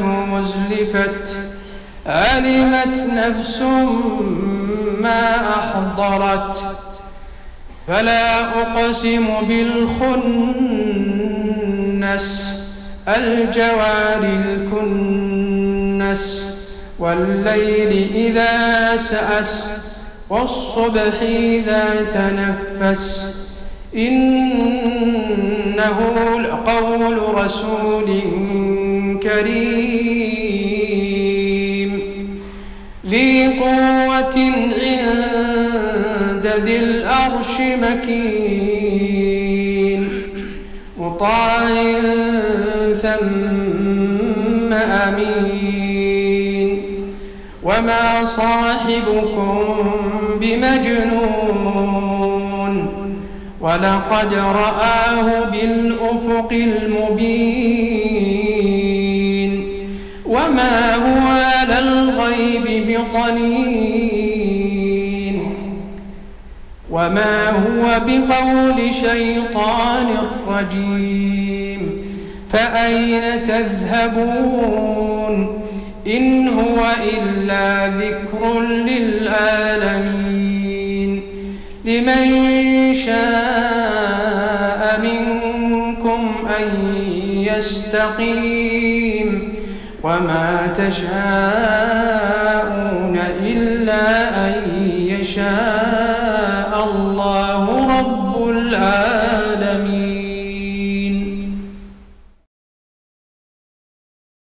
مزلفت علمت نفس ما أحضرت. فلا أقسم بالخنس الجوار الكنس والليل إذا سأس والصبح إذا تنفس. إنه لقول رسول كريم. ذي قوة عند ذي الأرش مكين. مطاع ثم أمين. وما صاحبكم بمجنون. ولقد رآه بالأفق المبين. وما هو على الغيب بطنين وما هو بقول شيطان رجيم. فأين تذهبون؟ إن هو إلا ذكر للعالمين. لمن شاء منكم أن يستقيم. وما تشاءون إلا أن يشاء.